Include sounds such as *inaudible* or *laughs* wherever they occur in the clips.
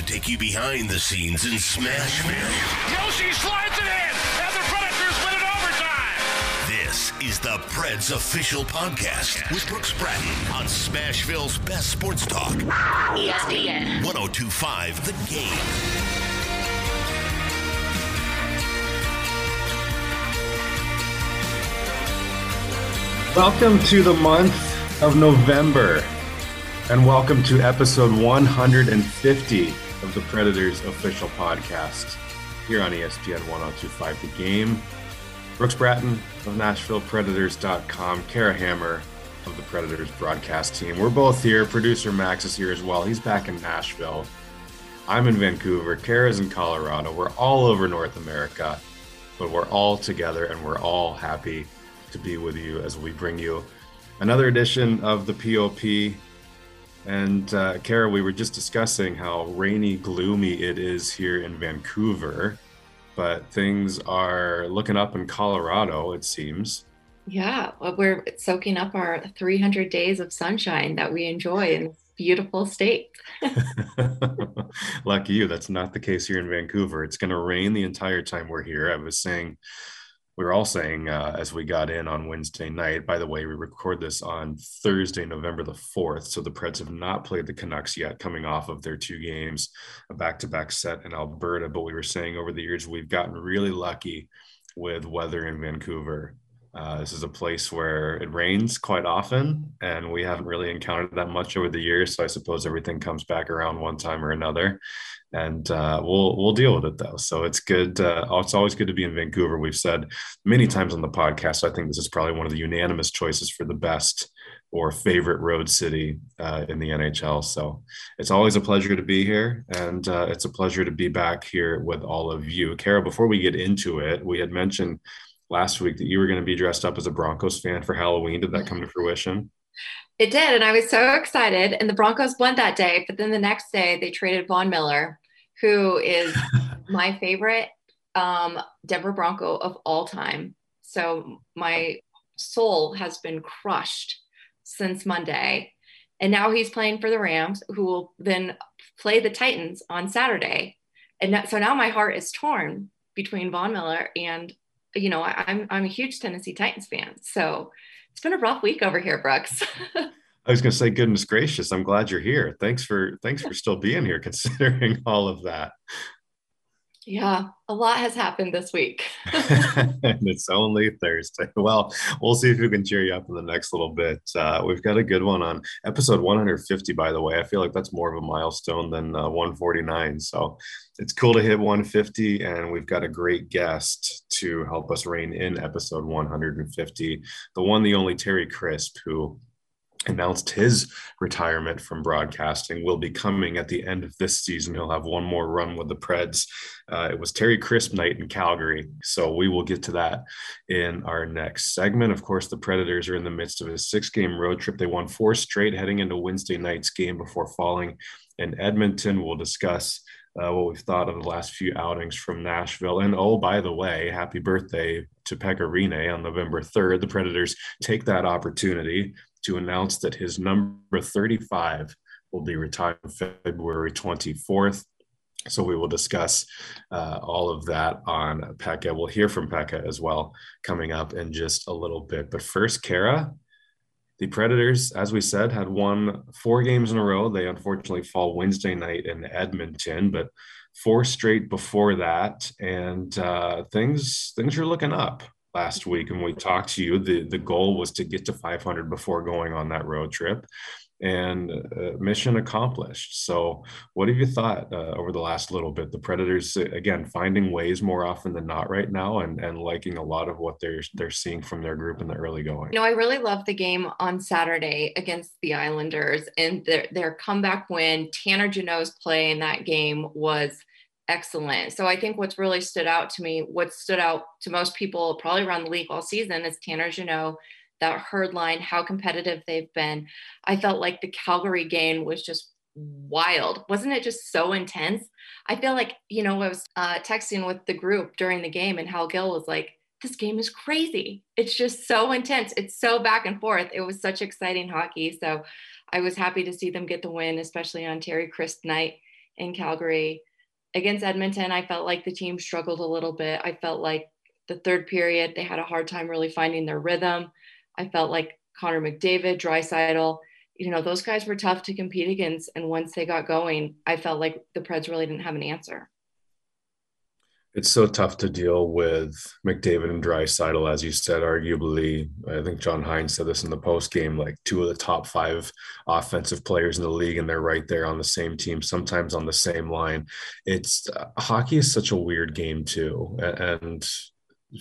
to take you behind the scenes in Smashville. Josi slides it in, and the Predators win it overtime. This is the Preds official podcast with Brooks Bratton on Smashville's best sports talk. ESPN. 1025 The Game. Welcome to the month of November, and welcome to episode 150 of the Predators official podcast here on ESPN 1025 The Game. Brooks Bratton of NashvillePredators.com, Kara Hammer of the Predators broadcast team. We're both here. Producer Max is here as well. He's back in Nashville. I'm in Vancouver. Kara's in Colorado. We're all over North America, but we're all together and we're all happy to be with you as we bring you another edition of the POP. And uh, Kara, we were just discussing how rainy, gloomy it is here in Vancouver, but things are looking up in Colorado, it seems. Yeah, well, we're soaking up our 300 days of sunshine that we enjoy in this beautiful state. *laughs* *laughs* Lucky you, that's not the case here in Vancouver. It's going to rain the entire time we're here. I was saying, we were all saying uh, as we got in on Wednesday night. By the way, we record this on Thursday, November the 4th. So the Preds have not played the Canucks yet, coming off of their two games, a back to back set in Alberta. But we were saying over the years, we've gotten really lucky with weather in Vancouver. Uh, this is a place where it rains quite often, and we haven't really encountered that much over the years. So I suppose everything comes back around one time or another, and uh, we'll we'll deal with it though. So it's good. Uh, it's always good to be in Vancouver. We've said many times on the podcast. I think this is probably one of the unanimous choices for the best or favorite road city uh, in the NHL. So it's always a pleasure to be here, and uh, it's a pleasure to be back here with all of you. Kara, before we get into it, we had mentioned last week that you were going to be dressed up as a Broncos fan for Halloween. Did that come to fruition? It did, and I was so excited. And the Broncos won that day, but then the next day they traded Von Miller, who is *laughs* my favorite um, Denver Bronco of all time. So my soul has been crushed since Monday. And now he's playing for the Rams, who will then play the Titans on Saturday. And that, so now my heart is torn between Von Miller and, you know, I, I'm I'm a huge Tennessee Titans fan. So it's been a rough week over here, Brooks. *laughs* I was going to say, goodness gracious, I'm glad you're here. Thanks for thanks for still being here, considering *laughs* all of that. Yeah, a lot has happened this week. *laughs* *laughs* and it's only Thursday. *laughs* Well, we'll see if we can cheer you up in the next little bit. Uh, we've got a good one on episode 150, by the way. I feel like that's more of a milestone than uh, 149. So it's cool to hit 150, and we've got a great guest to help us rein in episode 150. The one, the only Terry Crisp, who announced his retirement from broadcasting will be coming at the end of this season. He'll have one more run with the Preds. Uh, it was Terry Crisp night in Calgary. So we will get to that in our next segment. Of course, the Predators are in the midst of a six game road trip. They won four straight heading into Wednesday night's game before falling in Edmonton. We'll discuss uh, what we've thought of the last few outings from Nashville. And oh, by the way, happy birthday to Pekka Rinne on November 3rd. The Predators take that opportunity to announce that his number 35 will be retired February 24th. So we will discuss uh, all of that on Pekka. We'll hear from Pekka as well coming up in just a little bit. But first, Kara, the Predators, as we said, had won four games in a row. They unfortunately fall Wednesday night in Edmonton, but four straight before that, and uh, things things are looking up last week and we talked to you the the goal was to get to 500 before going on that road trip and uh, mission accomplished so what have you thought uh, over the last little bit the predators again finding ways more often than not right now and and liking a lot of what they're they're seeing from their group in the early going You know, I really loved the game on Saturday against the Islanders and their, their comeback win. Tanner Jeannot's play in that game was excellent. So I think what's really stood out to me, what stood out to most people probably around the league all season is Tanner Jeannot, that herd line, how competitive they've been. I felt like the Calgary game was just wild. Wasn't it just so intense? I feel like, you know, I was uh, texting with the group during the game and Hal Gill was like, this game is crazy. It's just so intense. It's so back and forth. It was such exciting hockey. So I was happy to see them get the win, especially on Terry Crisp night in Calgary. Against Edmonton, I felt like the team struggled a little bit. I felt like the third period, they had a hard time really finding their rhythm. I felt like Connor McDavid, Draisaitl, you know, those guys were tough to compete against. And once they got going, I felt like the Preds really didn't have an answer it's so tough to deal with McDavid and Draisaitl, as you said. Arguably, I think John Hynes said this in the post game, like two of the top five offensive players in the league, and they're right there on the same team, sometimes on the same line. It's uh, hockey is such a weird game too, and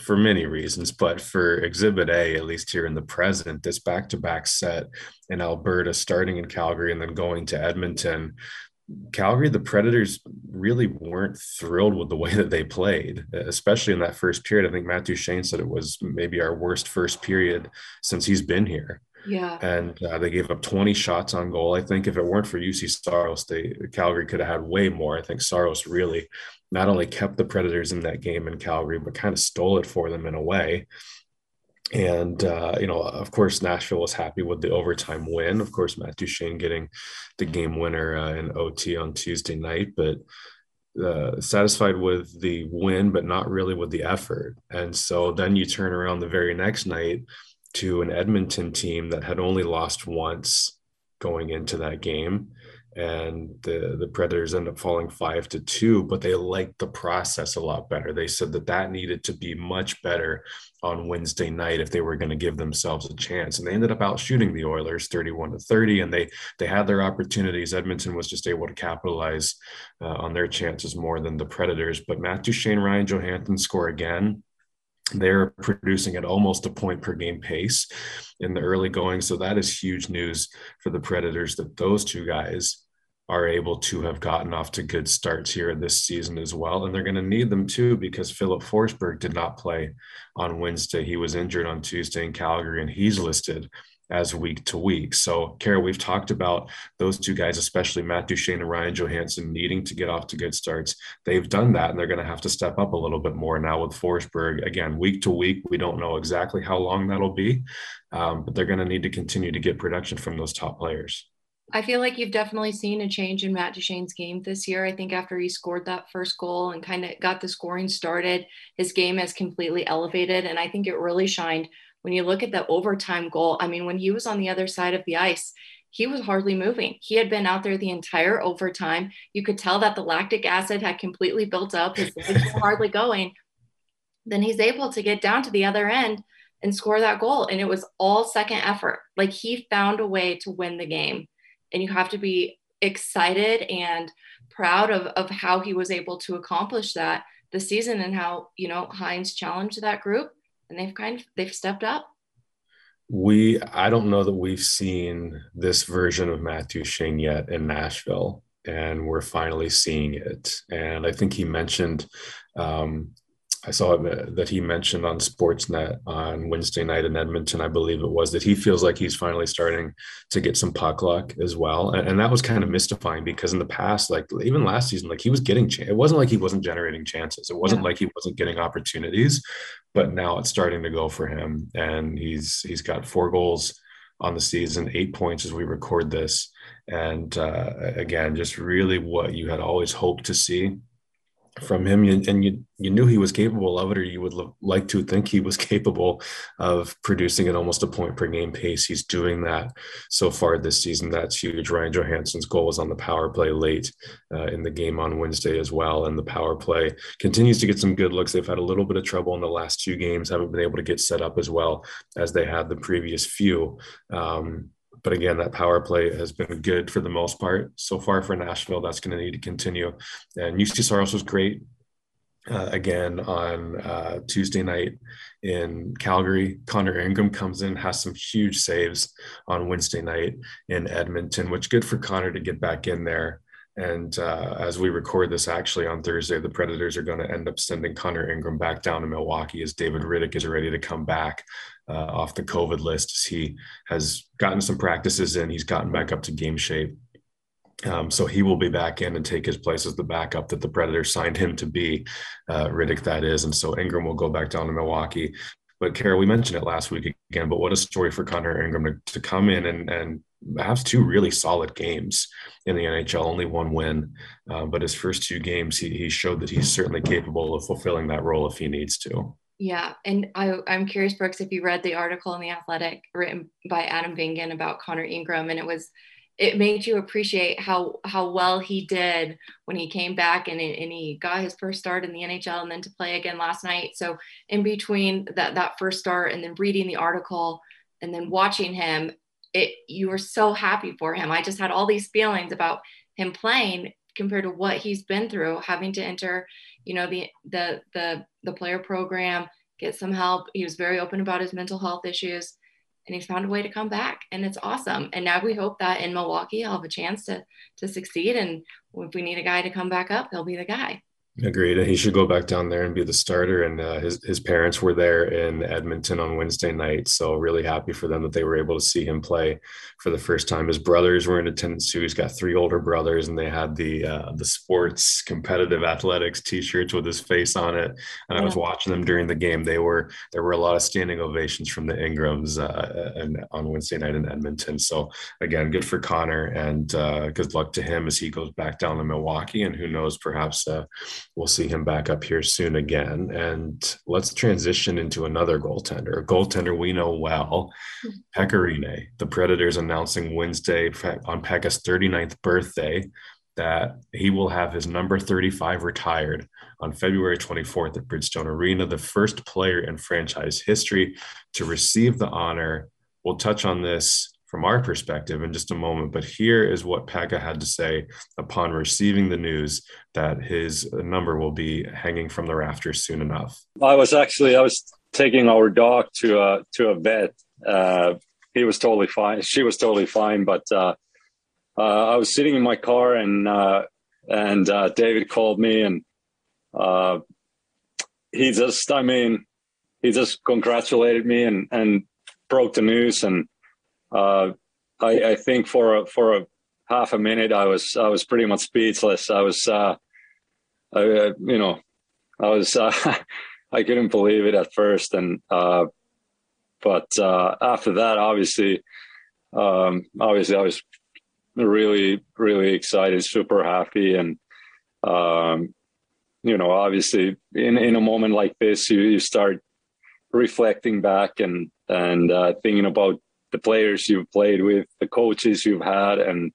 for many reasons, but for Exhibit A, at least here in the present, this back-to-back set in Alberta, starting in Calgary and then going to Edmonton Calgary, the Predators really weren't thrilled with the way that they played, especially in that first period. I think Matt Duchene said it was maybe our worst first period since he's been here. Yeah. And uh, they gave up 20 shots on goal. I think if it weren't for Juuse Saros, they Calgary could have had way more. I think Saros really not only kept the Predators in that game in Calgary, but kind of stole it for them in a way and uh, you know, of course, Nashville was happy with the overtime win. Of course, Matt Duchene getting the game winner uh, in OT on Tuesday night, but uh, satisfied with the win, but not really with the effort. And so then you turn around the very next night to an Edmonton team that had only lost once going into that game and the the predators end up falling five to two but they liked the process a lot better. They said that that needed to be much better on wednesday night if they were going to give themselves a chance and they ended up out shooting the oilers 31 to 30 and they they had their opportunities. Edmonton was just able to capitalize uh, on their chances more than the predators but matt duchene ryan johansen score again they're producing at almost a point per game pace in the early going. So that is huge news for the Predators that those two guys are able to have gotten off to good starts here this season as well. And they're going to need them too because Filip Forsberg did not play on Wednesday. He was injured on Tuesday in Calgary and he's listed as week to week. So, Kara, we've talked about those two guys, especially Matt Duchene and Ryan Johansen, needing to get off to good starts. They've done that, and they're going to have to step up a little bit more now with Forsberg. Again, week to week, we don't know exactly how long that'll be, um, but they're going to need to continue to get production from those top players. I feel like you've definitely seen a change in Matt Duchene's game this year. I think after he scored that first goal and kind of got the scoring started, his game has completely elevated. And I think it really shined when you look at the overtime goal, I mean, when he was on the other side of the ice, he was hardly moving. He had been out there the entire overtime. You could tell that the lactic acid had completely built up. His legs were *laughs* hardly going. Then he's able to get down to the other end and score that goal. And it was all second effort. Like he found a way to win the game. And you have to be excited and proud of, of how he was able to accomplish that this season and how, you know, Hynes challenged that group and they've kind of they've stepped up? We i don't know that we've seen this version of matthew Duchene yet in nashville and we're finally seeing it. And i think he mentioned um, I saw that he mentioned on Sportsnet on Wednesday night in Edmonton, I believe it was, that he feels like he's finally starting to get some puck luck as well. And, and that was kind of mystifying because in the past, like even last season, like he was getting, ch- it wasn't like he wasn't generating chances. It wasn't yeah. like he wasn't getting opportunities, but now it's starting to go for him. And he's, he's got four goals on the season, eight points as we record this. And uh, again, just really what you had always hoped to see from him and you you knew he was capable of it or you would like to think he was *laughs* capable of producing at almost a point per game pace. He's doing that so far this season. That's huge. Ryan johansen's goal was on the power play late uh, in the game on wednesday as well and the power play continues to get some good looks. They've had a little bit of trouble in the last two games haven't been able to get set up as well as they had the previous few. Um, but again, that power play has been good for the most part so far for Nashville. That's going to need to continue. And Juuse Saros was great uh, again on uh, Tuesday night in Calgary. Connor Ingram comes in, has some huge saves on Wednesday night in Edmonton, which good for Connor to get back in there. And uh, as we record this actually on Thursday, the Predators are going to end up sending Connor Ingram back down to Milwaukee as David Rittich is ready to come back uh, off the COVID list. He has gotten some practices in, he's gotten back up to game shape. Um, so he will be back in and take his place as the backup that the Predators signed him to be, uh, Rittich that is. And so Ingram will go back down to Milwaukee. But Kara, we mentioned it last week again, but what a story for Connor Ingram to, to come in and, and has two really solid games in the NHL, only one win. Uh, but his first two games, he, he showed that he's certainly capable of fulfilling that role if he needs to. Yeah. And I, I'm curious, Brooks, if you read the article in The Athletic written by Adam Vingan about Connor Ingram, and it was it made you appreciate how how well he did when he came back and, and he got his first start in the NHL and then to play again last night. So in between that that first start and then reading the article and then watching him, it you were so happy for him. I just had all these feelings about him playing compared to what he's been through, having to enter, you know, the the the the player program, get some help. He was very open about his mental health issues and he's found a way to come back and it's awesome and now we hope that in milwaukee i'll have a chance to to succeed and if we need a guy to come back up he'll be the guy Agreed. He should go back down there and be the starter. And uh, his his parents were there in Edmonton on Wednesday night, so really happy for them that they were able to see him play for the first time. His brothers were in attendance too. He's got three older brothers, and they had the uh, the sports competitive athletics T-shirts with his face on it. And yeah. I was watching them during the game. They were there were a lot of standing ovations from the Ingrams uh, and on Wednesday night in Edmonton. So again, good for Connor, and uh, good luck to him as he goes back down to Milwaukee. And who knows, perhaps uh, we'll see him back up here soon again. And let's transition into another goaltender, a goaltender we know well, hmm. Pekka Rinne. The Predators announcing Wednesday on Pekka's 39th birthday that he will have his number 35 retired on February 24th at Bridgestone Arena, the first player in franchise history to receive the honor. We'll touch on this from our perspective in just a moment. But here is what Pekka had to say upon receiving the news that his number will be hanging from the rafters soon enough. I was actually I was taking our dog to a to a vet. Uh, he was totally fine. She was totally fine, but uh, uh, I was sitting in my car and uh, and uh, David called me and uh, he just I mean he just congratulated me and and broke the news and uh, I, I, think for a, for a half a minute, I was I was pretty much speechless. I was, uh, I, uh, you know, I was uh, *laughs* I couldn't believe it at first, and uh, but uh, after that, obviously, um, obviously, I was really really excited, super happy, and um, you know, obviously, in in a moment like this, you you start reflecting back and and uh, thinking about the players you've played with, the coaches you've had, and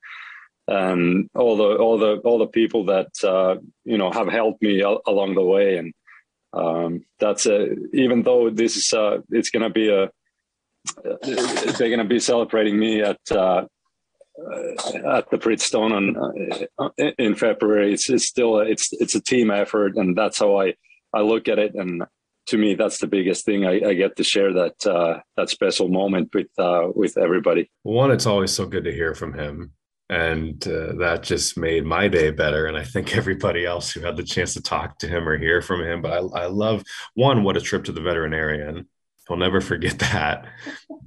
and all the all the all the people that uh, you know have helped me al- along the way. And um, that's a even though this is uh, it's to be a they're going to be celebrating me at uh, at the Bridgestone on uh, in February. It's, it's still a, it's it's a team effort, and that's how I I look at it. And to me, that's the biggest thing. I, I get to share that uh, that special moment with uh, with everybody. One, it's always so good to hear from him, and uh, that just made my day better. And I think everybody else who had the chance to talk to him or hear from him. But I, I love one, what a trip to the veterinarian. He'll never forget that.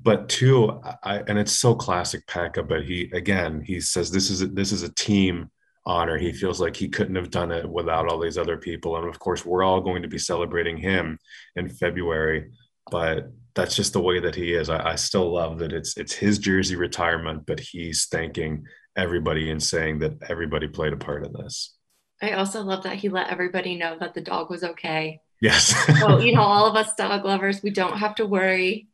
But two, I, and it's so classic Pekka. But he again, he says this is a, this is a team honor. He feels like he couldn't have done it without all these other people. And of course, we're all going to be celebrating him in February. But that's just the way that he is. I, I still love that it's it's his jersey retirement, but he's thanking everybody and saying that everybody played a part in this. I also love that he let everybody know that the dog was okay. Yes. *laughs* so, you know, *laughs* all of us dog lovers, we don't have to worry.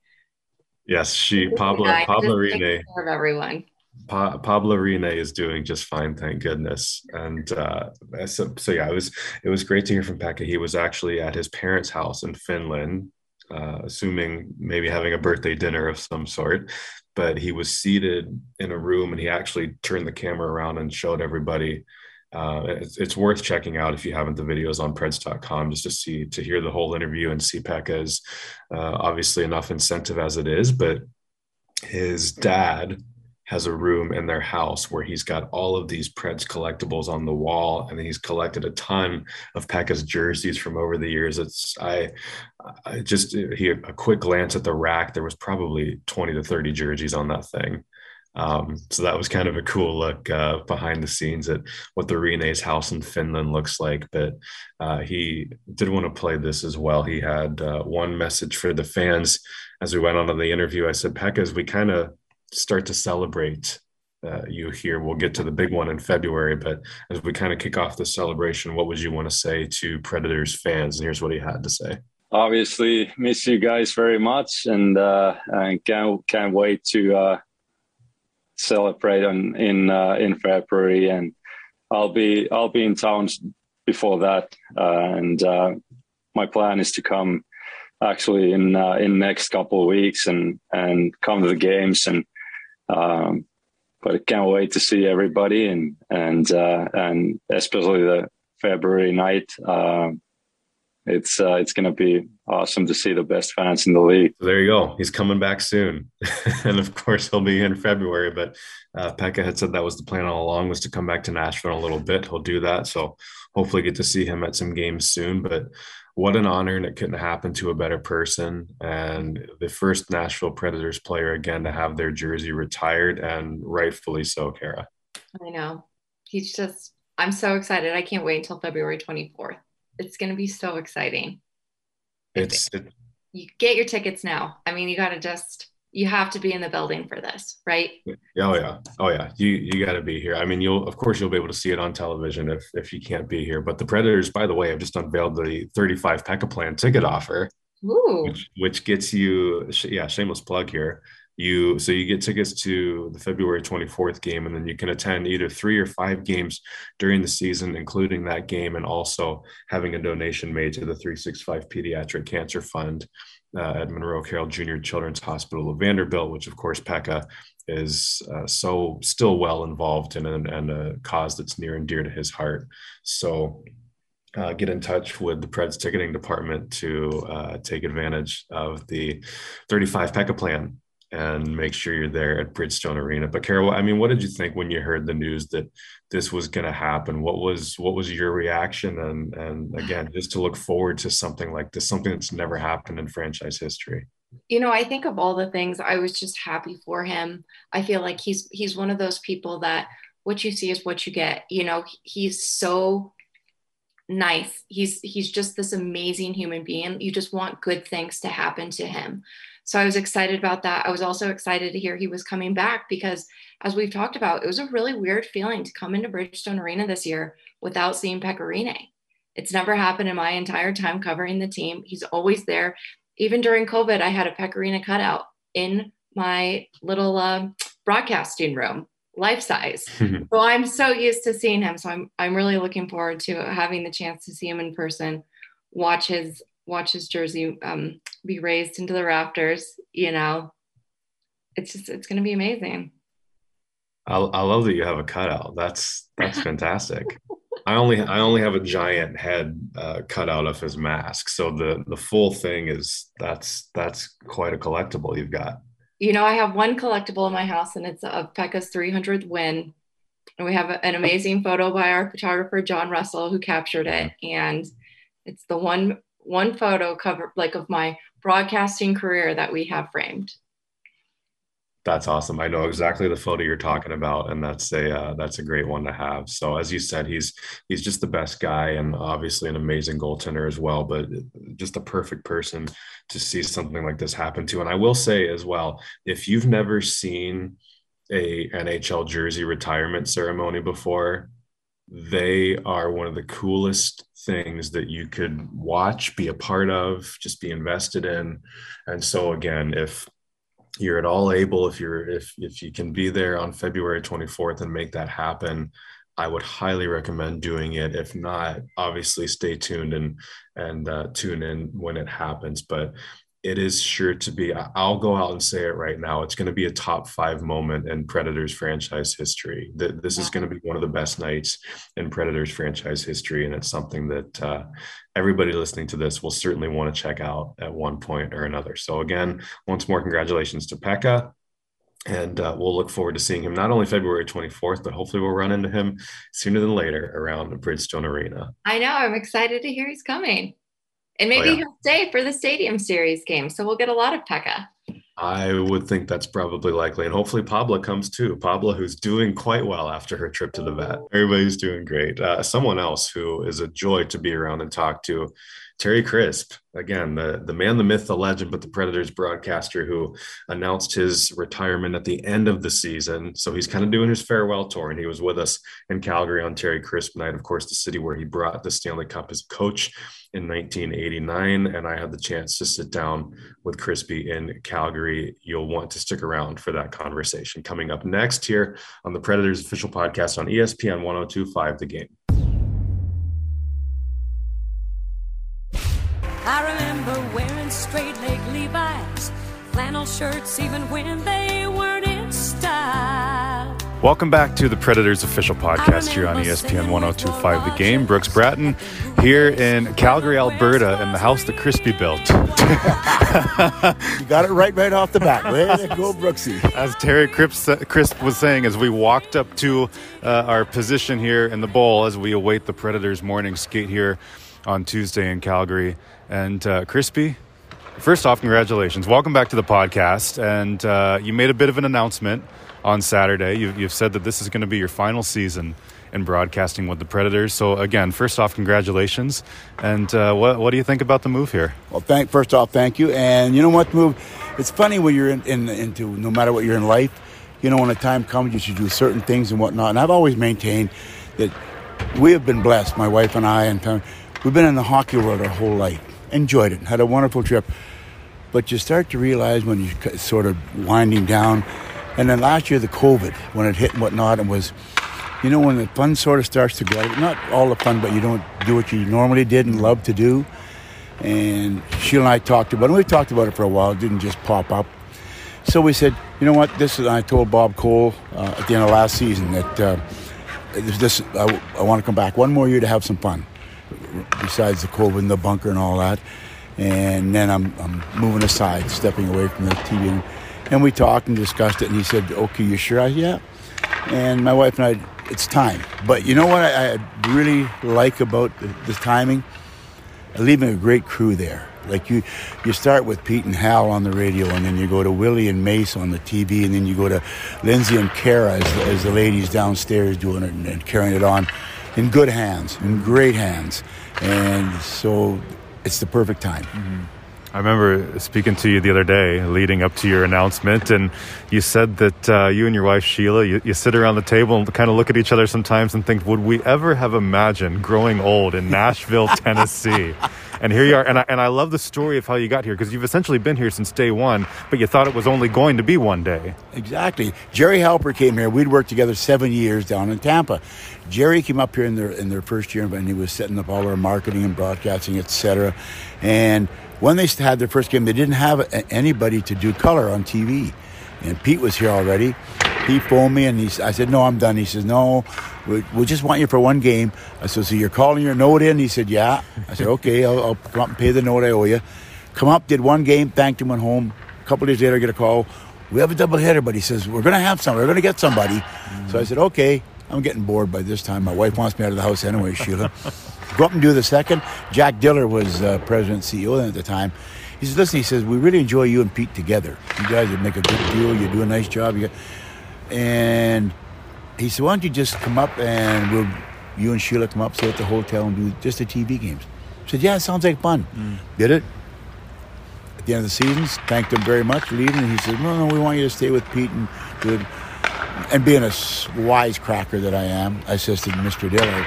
Yes, she Pablo Pablo Rinne of everyone. Pa- Pablo Rinne is doing just fine, thank goodness. And uh, so, so, yeah, it was it was great to hear from Pekka. He was actually at his parents' house in Finland, uh, assuming maybe having a birthday dinner of some sort. But he was seated in a room, and he actually turned the camera around and showed everybody. Uh, it's, it's, worth checking out if you haven't. The videos on Preds.com just to see to hear the whole interview and see Pekka's uh, obviously enough incentive as it is, but his dad has a room in their house where he's got all of these Preds collectibles on the wall, and he's collected a ton of Pekka's jerseys from over the years. It's I, I just he a quick glance at the rack. There was probably twenty to thirty jerseys on that thing. Um, so that was kind of a cool look uh, behind the scenes at what the Rinne's house in Finland looks like. But uh, he did want to play this as well. He had uh, one message for the fans as we went on to the interview. I said, Pekka, as we kind of start to celebrate uh, you here. We'll get to the big one in February, but as we kind of kick off the celebration, what would you want to say to Predators fans? And here's what he had to say. Obviously, miss you guys very much, and uh, and can't can't wait to uh, celebrate on in uh, in February. And I'll be I'll be in town before that, uh, and uh, my plan is to come actually in uh, in next couple of weeks and and come to the games and um, but I can't wait to see everybody and and uh, and especially the February night. Uh, it's uh, it's going to be awesome to see the best fans in the league. There you go. He's coming back soon, *laughs* and of course he'll be in February. But uh, Pekka had said that was the plan all along was to come back to Nashville in a little bit. He'll do that, so hopefully get to see him at some games soon. But what an honor, and it couldn't happen to a better person. And the first Nashville Predators player again to have their jersey retired, and rightfully so, Kara. I know. He's just, I'm so excited. I can't wait until February 24th. It's going to be so exciting. It's, it, you get your tickets now. I mean, you got to just, you have to be in the building for this, right? Oh yeah, oh yeah. You you got to be here. I mean, you'll of course you'll be able to see it on television if if you can't be here. But the Predators, by the way, have just unveiled the 35 Pekka Plan ticket offer, Ooh. which which gets you yeah shameless plug here. You so you get tickets to the February 24th game, and then you can attend either three or five games during the season, including that game, and also having a donation made to the 365 Pediatric Cancer Fund uh, at Monroe Carell Junior Children's Hospital of Vanderbilt, which of course Pekka is uh, so still well involved in and, and a cause that's near and dear to his heart. So uh, get in touch with the Preds ticketing department to uh, take advantage of the 35 Pekka plan and make sure you're there at Bridgestone Arena. But Kara, I mean, what did you think when you heard the news that this was going to happen? What was what was your reaction? And and again, just to look forward to something like this, something that's never happened in franchise history. You know, I think of all the things, I was just happy for him. I feel like he's he's one of those people that what you see is what you get. You know, he's so nice. He's he's just this amazing human being. You just want good things to happen to him. So I was excited about that. I was also excited to hear he was coming back because, as we've talked about, it was a really weird feeling to come into Bridgestone Arena this year without seeing Pekka Rinne. It's never happened in my entire time covering the team. He's always there. Even during COVID, I had a Pekka Rinne cutout in my little uh, broadcasting room, life size. *laughs* so I'm so used to seeing him. So I'm I'm really looking forward to having the chance to see him in person, watch his watch his jersey um, be raised into the rafters. You know, it's just it's going to be amazing. I, I love that you have a cutout. That's that's fantastic. I only I only have a giant head uh, cut out of his mask, so the the full thing is that's that's quite a collectible you've got. You know, I have one collectible in my house, and it's of Pekka's 300th win. And we have an amazing photo by our photographer John Russell who captured it, and it's the one one photo cover like of my broadcasting career that we have framed. That's awesome. I know exactly the photo you're talking about, and that's a uh, that's a great one to have. So as you said, he's he's just the best guy, and obviously an amazing goaltender as well. But just a perfect person to see something like this happen to. And I will say as well, if you've never seen a NHL jersey retirement ceremony before, they are one of the coolest things that you could watch, be a part of, just be invested in. And so again, if you're at all able, if you're if if you can be there on February 24th and make that happen, I would highly recommend doing it. If not, obviously stay tuned and and uh, tune in when it happens. But it is sure to be i'll go out and say it right now it's going to be a top five moment in predators franchise history this is going to be one of the best nights in predators franchise history and it's something that uh, everybody listening to this will certainly want to check out at one point or another so again once more congratulations to pekka and uh, we'll look forward to seeing him not only February 24th, but hopefully we'll run into him sooner than later around Bridgestone Arena. I know. I'm excited to hear he's coming. And maybe oh, yeah. he'll stay for the Stadium Series game. So we'll get a lot of Pekka. I would think that's probably likely. And hopefully Pablo comes too. Pablo, who's doing quite well after her trip to the vet. Everybody's doing great. Uh, someone else who is a joy to be around and talk to Terry Crisp, again, the, the man, the myth, the legend, but the Predators broadcaster who announced his retirement at the end of the season. So he's kind of doing his farewell tour, and he was with us in Calgary on Terry Crisp night, of course, the city where he brought the Stanley Cup as coach in 1989. And I had the chance to sit down with Crispy in Calgary. You'll want to stick around for that conversation coming up next here on the Predators official podcast on ESPN 1025 The Game. I remember wearing straight leg Levi's, flannel shirts, even when they weren't in style. Welcome back to the Predators official podcast here on ESPN 1025 The Game. Brooks Bratton here in Calgary, Alberta, in the house that Crispy built. *laughs* You got it right right off the bat. Way to go, Brooksy. As Terry Crisp, Crisp was saying, as we walked up to uh, our position here in the bowl as we await the Predators' morning skate here on Tuesday in Calgary. And uh, Crispy, first off, congratulations. Welcome back to the podcast. And uh, you made a bit of an announcement on Saturday. You, you've said that this is going to be your final season in broadcasting with the Predators. So, again, first off, congratulations. And uh, what, what do you think about the move here? Well, thank first off, thank you. And you know what, move? It's funny when you're in, in into no matter what you're in life. You know, when the time comes, you should do certain things and whatnot. And I've always maintained that we have been blessed, my wife and I, and we've been in the hockey world our whole life. Enjoyed it, had a wonderful trip. But you start to realize when you're sort of winding down. And then last year, the COVID, when it hit and whatnot, and was, you know, when the fun sort of starts to go, not all the fun, but you don't do what you normally did and love to do. And Sheila and I talked about it. We talked about it for a while. It didn't just pop up. So we said, you know what? This is. I told Bob Cole uh, at the end of last season that uh, this. this I, I want to come back one more year to have some fun, besides the COVID and the bunker and all that. And then I'm, I'm moving aside, stepping away from the TV. And, and we talked and discussed it. And he said, "Okay, you sure?" I yeah. And my wife and I, it's time. But you know what I, I really like about the, the timing? leaving a great crew there. Like you, you start with Pete and Hal on the radio, and then you go to Willie and Mace on the TV, and then you go to Lindsay and Kara as, as the ladies downstairs doing it and, and carrying it on in good hands, in great hands. And so it's the perfect time. I remember speaking to you the other day leading up to your announcement, and you said that uh, you and your wife Sheila, you, you sit around the table and kind of look at each other sometimes and think, would we ever have imagined growing old in *laughs* Nashville, Tennessee? And here you are. And I, and I love the story of how you got here because you've essentially been here since day one, but you thought it was only going to be one day. Exactly. Jerry Helper came here. We'd worked together seven years down in Tampa. Jerry came up here in their in their first year, and he was setting up all our marketing and broadcasting, etc. And when they had their first game, they didn't have anybody to do color on TV. And Pete was here already. He phoned me, and he, I said, "No, I'm done." He says, "No, we, we just want you for one game." I said, "So you're calling your note in?" He said, "Yeah." I said, "Okay, I'll, I'll come up and pay the note I owe you." Come up, did one game, thanked him, went home. A couple days later, I get a call. We have a double header, but he says we're going to have some. We're going to get somebody. So I said, "Okay." I'm getting bored by this time. My wife wants me out of the house anyway, Sheila. Go up and do the second. Jack Diller was uh, president CEO then at the time. He says, "Listen," he says, "we really enjoy you and Pete together. You guys would make a good deal. You do a nice job." You got, and he said, "Why don't you just come up and we'll you and Sheila come up, stay at the hotel, and do just the TV games?" I said, "Yeah, it sounds like fun." Did it. At the end of the season, thanked him very much leaving. And he said, "No, no, we want you to stay with Pete and do it." And being a wisecracker that I am, I says to Mr. Diller,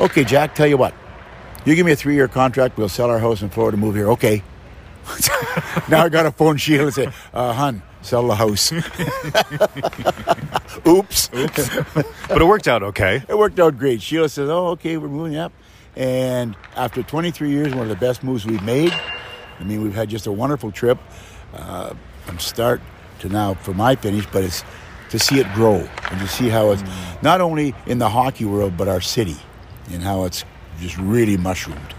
"Okay, Jack, tell you what, you give me a three-year contract. We'll sell our house in Florida, move here. Okay." *laughs* now I got to phone Sheila and say, uh, "Hun, sell the house." *laughs* Oops. But it worked out okay. It worked out great. Sheila says, "Oh, okay, we're moving up." And after 23 years, one of the best moves we've made. I mean, we've had just a wonderful trip uh, from start to now for my finish, but it's to see it grow and to see how it's mm. not only in the hockey world but our city and how it's just really mushroomed.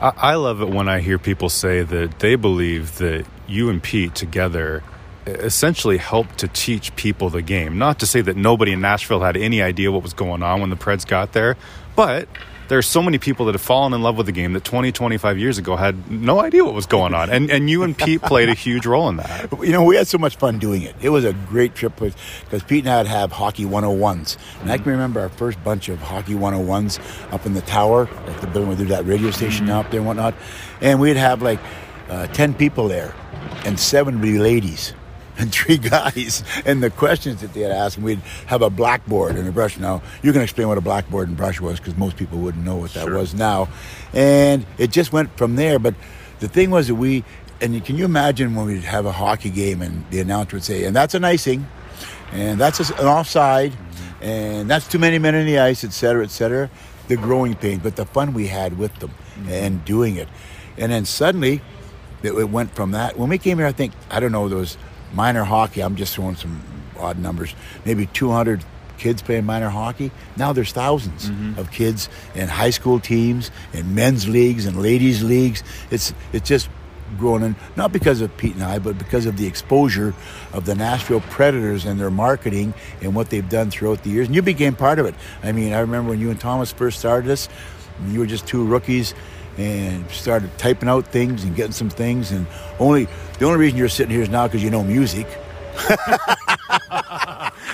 I, I love it when I hear people say that they believe that you and Pete together essentially helped to teach people the game. Not to say that nobody in Nashville had any idea what was going on when the Preds got there, but there are so many people that have fallen in love with the game that 20, 25 years ago had no idea what was going on. And, and you and Pete played a huge role in that. You know, we had so much fun doing it. It was a great trip because Pete and I would have hockey 101s. And I can remember our first bunch of hockey 101s up in the tower, like the building where there's that radio station now up there and whatnot. And we'd have like uh, 10 people there, and seven would be ladies and three guys. And the questions that they had asked, and we'd have a blackboard and a brush. Now, you can explain what a blackboard and brush was because most people wouldn't know what that Sure. was now. And it just went from there. But the thing was that we, and can you imagine when we'd have a hockey game and the announcer would say, and that's an icing, and that's an offside, mm-hmm. and that's too many men in the ice, et cetera, et cetera. The growing pains, but the fun we had with them mm-hmm. and doing it. And then suddenly, it, it went from that. When we came here, I think, I don't know, there was minor hockey. I'm just throwing some odd numbers. Maybe 200 kids playing minor hockey. Now there's 1000s mm-hmm. of kids in high school teams, in men's leagues, and ladies' leagues. It's, it's just grown in, not because of Pete and I, but because of the exposure of the Nashville Predators and their marketing and what they've done throughout the years. And you became part of it. I mean, I remember when you and Thomas first started this, you were just two rookies and started typing out things and getting some things. And only the only reason you're sitting here is now because you know music. *laughs*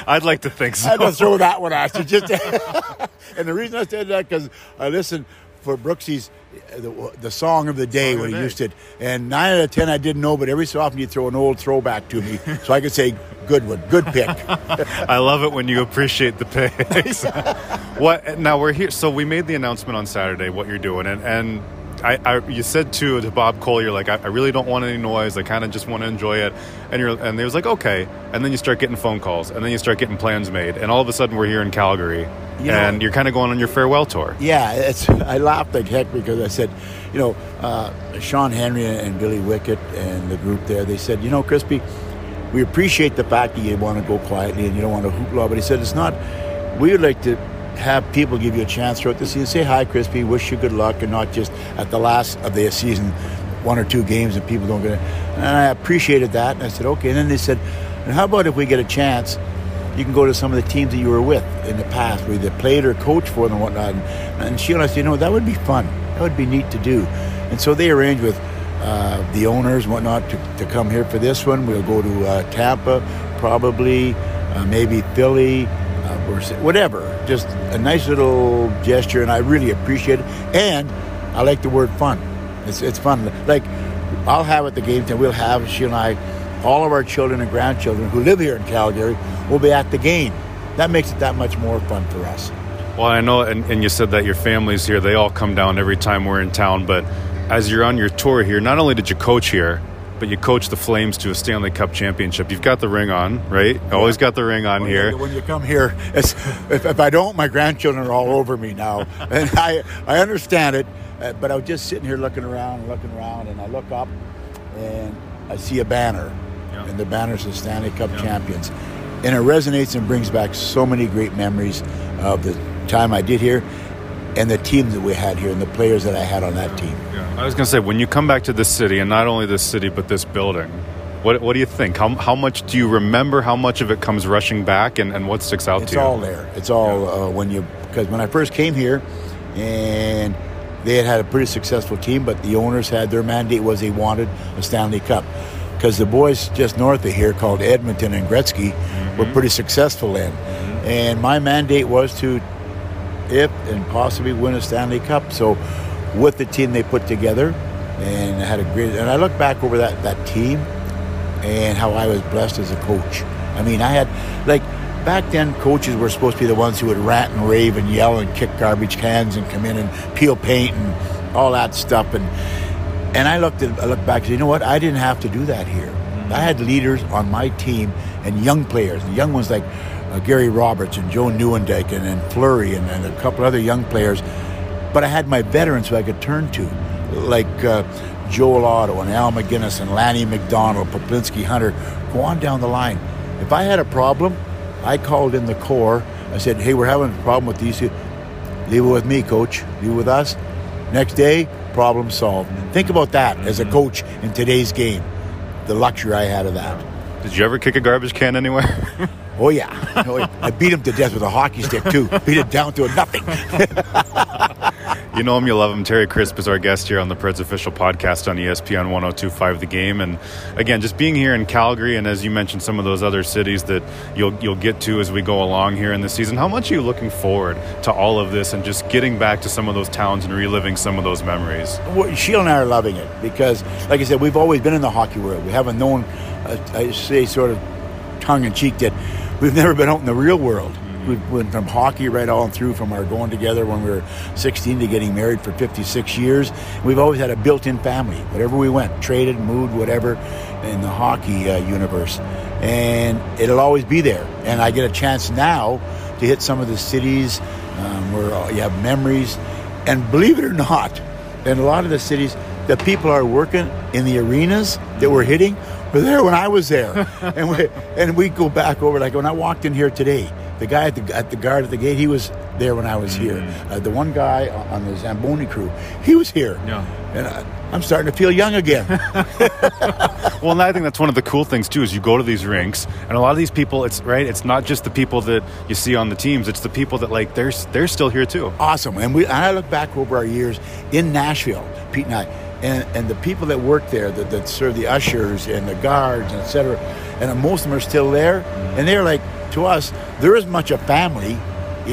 I'd like to think so. I had to throw that one at you. Just *laughs* and the reason I said that because I uh, listened for Brooksy's the, the song of the day Song when he day. used it, and nine out of ten I didn't know, but every so often you throw an old throwback to me, *laughs* so I could say, "Good one, good pick." *laughs* I love it when you appreciate the picks. *laughs* what now we're here so we made the announcement on Saturday what you're doing and and I, I you said to to Bob Cole you're like I, I really don't want any noise. I kind of just want to enjoy it. And you're and they was like okay. And then you start getting phone calls. And then you start getting plans made. And all of a sudden we're here in Calgary. You know- and you're kind of going on your farewell tour. Yeah, it's, *laughs* I laughed like heck because I said, you know, uh, Sean Henry and Billy Wickett and the group there, they said, you know, Crispy, we appreciate the fact that you want to go quietly and you don't want to hoopla, but he said, it's not, we would like to have people give you a chance throughout the season. Say hi, Crispy, wish you good luck, and not just at the last of the season, one or two games and people don't get it. And I appreciated that. And I said, okay. And then they said, and how about if we get a chance you can go to some of the teams that you were with in the past, where you played or coached for them and whatnot. And, she and Sheila said, you know, that would be fun. That would be neat to do. And so they arranged with uh, the owners and whatnot to, to come here for this one. We'll go to uh, Tampa, probably, uh, maybe Philly, uh, or whatever. Just a nice little gesture, and I really appreciate it. And I like the word fun. It's, it's fun. Like, I'll have at the game time, we'll have, she and I, all of our children and grandchildren who live here in Calgary will be at the game. That makes it that much more fun for us. well I know and, and you said that your family's here they all come down every time we're in town but as you're on your tour here not only did you coach here but you coached the Flames to a Stanley Cup championship you've got the ring on right always got the ring on When here you- When you come here, it's, if, if I don't, my grandchildren are all over me now. *laughs* And I, I understand it, uh, but I was just sitting here looking around, looking around, and I look up and I see a banner. Yeah. And the banner says Stanley Cup champions. And it resonates and brings back so many great memories of the time I did here and the team that we had here and the players that I had on that team. I was going to say, when you come back to this city, and not only this city, but this building, what, what do you think? How, how much do you remember? How much of it comes rushing back, and, and what sticks out It's to you? all there. It's all uh, when you because when I first came here, and they had had a pretty successful team, but the owners had their mandate was they wanted a Stanley Cup because the boys just north of here called Edmonton and Gretzky were pretty successful in, and my mandate was to if and possibly win a Stanley Cup. So with the team they put together, and had a great. And I look back over that that team and how I was blessed as a coach. I mean, I had like back then coaches were supposed to be the ones who would rant and rave and yell and kick garbage cans and come in and peel paint and all that stuff and and I looked at I looked back and said, you know what? I didn't have to do that here. Mm-hmm. I had leaders on my team and young players, the young ones like uh, Gary Roberts and Joe Nieuwendyk and, Fleury and, and a couple other young players. But I had my veterans who I could turn to, like uh, Joel Otto and Al MacInnis and Lanny McDonald, Peplinski Hunter. Go on down the line. If I had a problem, I called in the Corps. I said, hey, we're having a problem with these. Leave it with me, coach. Leave it with us. Next day, problem solved. Think about that as a coach in today's game. The luxury I had of that. Did you ever kick a garbage can anywhere? *laughs* Oh yeah. Oh, yeah. I beat him to death with a hockey stick too. Beat him down to a nothing. *laughs* You know him, you love him. Terry Crisp is our guest here on the Preds official podcast on ESPN 1025 The Game. And again, just being here in Calgary, and as you mentioned, some of those other cities that you'll, you'll get to as we go along here in the season, how much are you looking forward to all of this and just getting back to some of those towns and reliving some of those memories? Well, Sheila and I are loving it because, like I said, we've always been in the hockey world. We haven't known, uh, I say, sort of tongue in cheek, that we've never been out in the real world. We went from hockey right on through from our going together when we were 16 to getting married for 56 years. We've always had a built-in family. Wherever we went, traded, moved, whatever, in the hockey uh, universe, and it'll always be there. And I get a chance now to hit some of the cities um, where uh, you have memories. And believe it or not, in a lot of the cities, the people are working in the arenas that we're hitting were there when I was there, *laughs* and we and we go back over like when I walked in here today. The guy at the at the guard at the gate, he was there when I was here. Uh, the one guy on the Zamboni crew, he was here. Yeah. And I, I'm starting to feel young again. *laughs* Well, and I think that's one of the cool things too. Is you go to these rinks, and a lot of these people, it's right. It's not just the people that you see on the teams. It's the people that like they're they're still here too. awesome. And we and I look back over our years in Nashville, Pete and I, and, and the people that work there, that, that serve the ushers and the guards, and et cetera, and most of them are still there. And they're like, to us, they're as much a family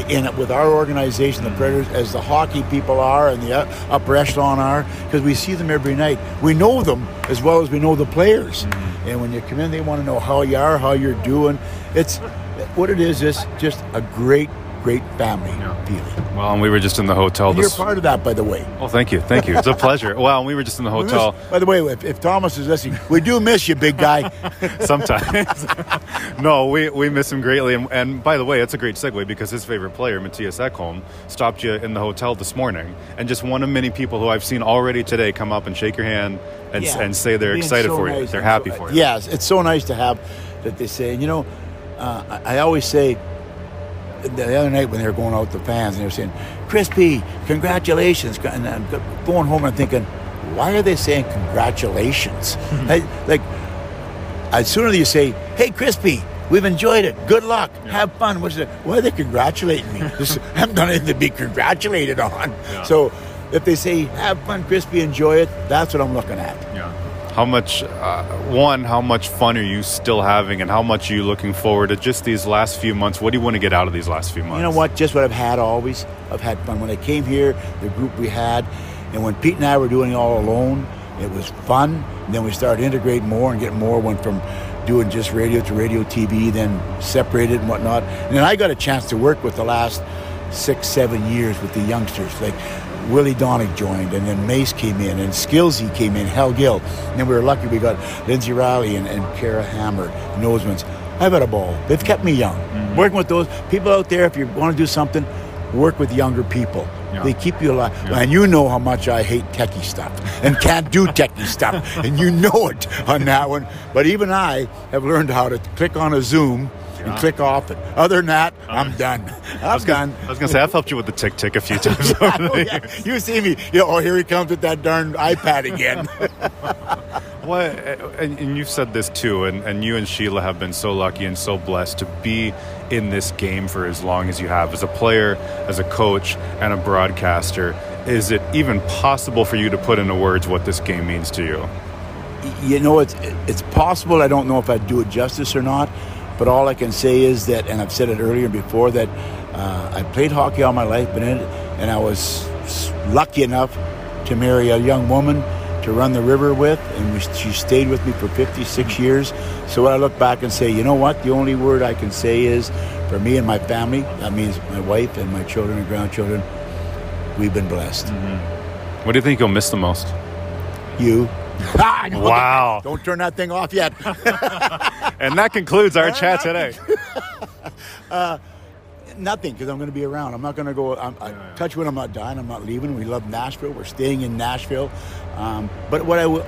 in with our organization, the Predators, as the hockey people are and the u- upper echelon are, because we see them every night. We know them as well as we know the players. Mm-hmm. And when you come in, they want to know how you are, how you're doing. It's what it is. Is just a great, great family feeling. Well, and we were just in the hotel. And you're part of that, by the way. oh, thank you, thank you. It's a *laughs* pleasure. Well, and we were just in the We miss- hotel. by the way, if, if Thomas is listening, we do miss you, big guy. *laughs* sometimes. *laughs* no, we, we miss him greatly. And, and by the way, it's a great segue because his favorite player, Mattias Ekholm, stopped you in the hotel this morning. And just one of many people who I've seen already today come up and shake your hand and, Yeah. and say they're Being excited so for you. They're happy so- for you. Yes, it's so nice to have that they say. You know, uh, I, I always say the other night when they were going out with the fans and they were saying, "Crispy, congratulations!" And I'm going home and thinking, why are they saying congratulations? *laughs* I, like, as soon as you say, "Hey, Crispy." We've enjoyed it. Good luck. Have fun. What's it? Why are they congratulating me? *laughs* This, I haven't done anything to be congratulated on. So, if they say "Have fun, Crispy, enjoy it," that's what I'm looking at. Yeah. How much, uh, one, how much fun are you still having and how much are you looking forward to just these last few months? What do you want to get out of these last few months? You know what? Just what I've had always. I've had fun. When I came here, the group we had, and when Pete and I were doing it all alone, it was fun. And then we started integrating more and getting more. Went from doing just radio to radio TV, then separated and whatnot. And then I got a chance to work with the last six, seven years with the youngsters. Like Willy Daunic joined, and then Mace came in, and Skillsy came in, Hal Gill. And then we were lucky we got Lyndsay Rowley and, and Kara Hammer, Nosemans. I've had a ball. They've kept me young. Mm-hmm. Working with those people out there, if you want to do something, work with younger people. Yeah. They keep you alive. And you know how much I hate techie stuff and can't do techie stuff. And you know it on that one. But even I have learned how to click on a Zoom and ah. click off it. Other than that, I'm done. I'm done. I was going to say, I've helped you with the tick tick a few *laughs* times. Oh, yeah. You see me, you know, oh, here he comes with that darn iPad again. *laughs* Well, and, and you've said this too, and, and you and Sheila have been so lucky and so blessed to be in this game for as long as you have. As a player, as a coach, and a broadcaster, is it even possible for you to put into words what this game means to you? you know, it's it's possible. I don't know if I'd do it justice or not, but all I can say is that, and I've said it earlier before, that uh, I played hockey all my life, been in it, and I was lucky enough to marry a young woman to run the river with, and we, she stayed with me for 56 years. So when I look back and say, you know what, the only word I can say is, for me and my family, that means my wife and my children and grandchildren, we've been blessed. What do you think you'll miss the most? You. *laughs* Ah, don't- Wow. Don't turn that thing off yet. *laughs* And that concludes our uh, chat today. *laughs* Uh, nothing, because I'm going to be around. I'm not going to go. I'm, I, touch wood, I'm not dying. I'm not leaving. We love Nashville. We're staying in Nashville. Um, but what I w-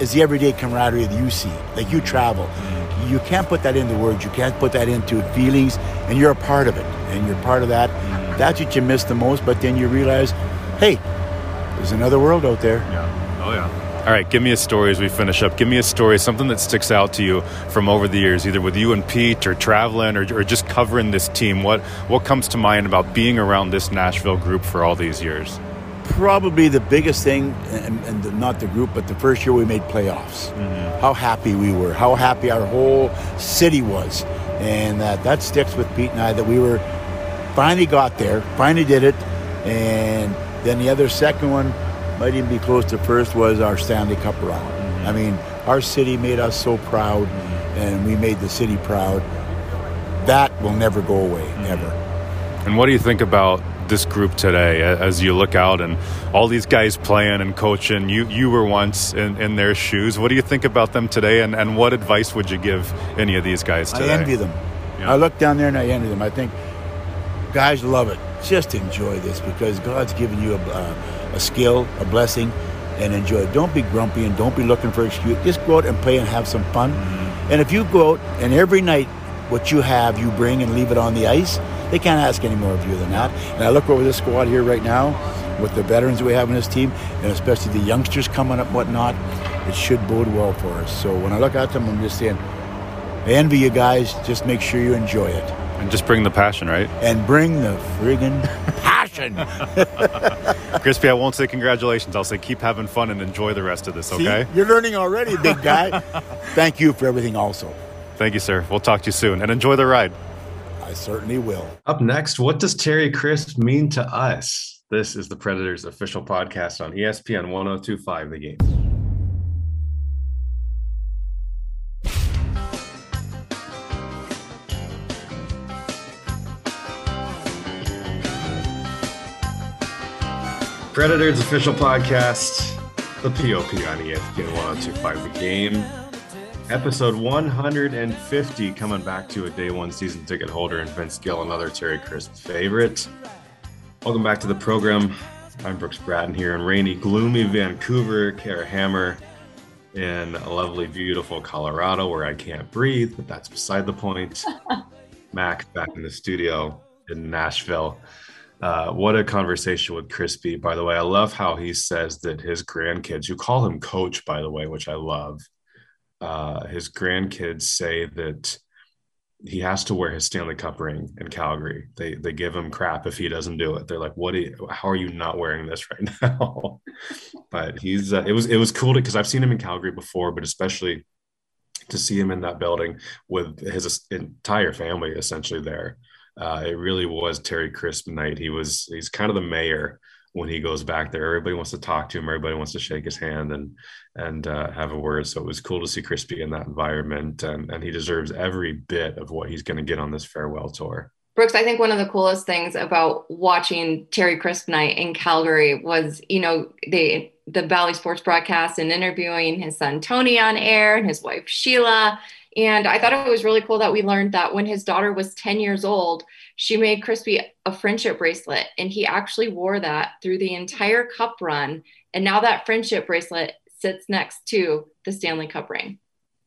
is the everyday camaraderie that you see. Like you travel, mm. you can't put that into words. You can't put that into feelings, and you're a part of it. And you're part of that. Mm. That's what you miss the most. But then you realize, hey, there's another world out there. Yeah. Oh, yeah. All right, give me a story as we finish up. Give me a story, something that sticks out to you from over the years, either with you and Pete or traveling or, or just covering this team. What what comes to mind about being around this Nashville group for all these years? Probably the biggest thing, and, and the, not the group, but the first year we made playoffs. Mm-hmm. How happy we were, how happy our whole city was, and that that sticks with Pete and I that we were finally got there, finally did it, and then the other second one might even be close to first was our Stanley Cup run. Mm-hmm. I mean, our city made us so proud, mm-hmm. and we made the city proud. That will never go away, mm-hmm. ever. And what do you think about this group today as you look out and all these guys playing and coaching? You you were once in, in their shoes. What do you think about them today, and, and what advice would you give any of these guys today? I envy them. Yeah. I look down there and I envy them. I think guys love it. Just enjoy this because God's given you a, a, a skill, a blessing, and enjoy it. Don't be grumpy and don't be looking for excuse. Just go out and play and have some fun. Mm-hmm. And if you go out and every night what you have you bring and leave it on the ice, they can't ask any more of you than that. And I look over this squad here right now with the veterans we have in this team, and especially the youngsters coming up, whatnot. It should bode well for us. So when I look at them, I'm just saying, I envy you guys. Just make sure you enjoy it. And just bring the passion, right? And bring the friggin' *laughs* passion. *laughs* Crispy, I won't say congratulations. I'll say keep having fun and enjoy the rest of this, okay? See, you're learning already, big guy. *laughs* Thank you for everything also. Thank you, sir. We'll talk to you soon and enjoy the ride. I certainly will. Up next, what does Terry Crisp mean to us? This is the Predators official podcast on ESPN 1025 The Game. Predators official podcast, the POP on ESPN 1025 The Game. Episode 150 coming back to a day one season ticket holder and Vince Gill, another Terry Crisp favorite. Welcome back to the program. I'm Brooks Bratton here in rainy, gloomy Vancouver, Kara Hammer in a lovely, beautiful Colorado where I can't breathe, but that's beside the point. *laughs* Mac back in the studio in Nashville. Uh, what a conversation with Crispy, by the way. I love how he says that his grandkids, you call him coach, by the way, which I love. Uh, his grandkids say that he has to wear his Stanley Cup ring in Calgary. They they give him crap if he doesn't do it. They're like, "What? Are you, how are you not wearing this right *laughs* now?" but he's uh, it was it was cool to because I've seen him in Calgary before, but especially to see him in that building with his entire family essentially there uh, it really was Terry Crisp night. He was he's kind of the mayor when he goes back there. Everybody wants to talk to him. Everybody wants to shake his hand and and uh, have a word. So it was cool to see Crispy in that environment, and and he deserves every bit of what he's going to get on this farewell tour. Brooks, I think one of the coolest things about watching Terry Crisp night in Calgary was, you know, the the Bally Sports broadcast and interviewing his son Tony on air and his wife Sheila and I thought it was really cool that we learned that when his daughter was 10 years old, she made Crispy a friendship bracelet. And he actually wore that through the entire cup run. And now that friendship bracelet sits next to the Stanley Cup ring.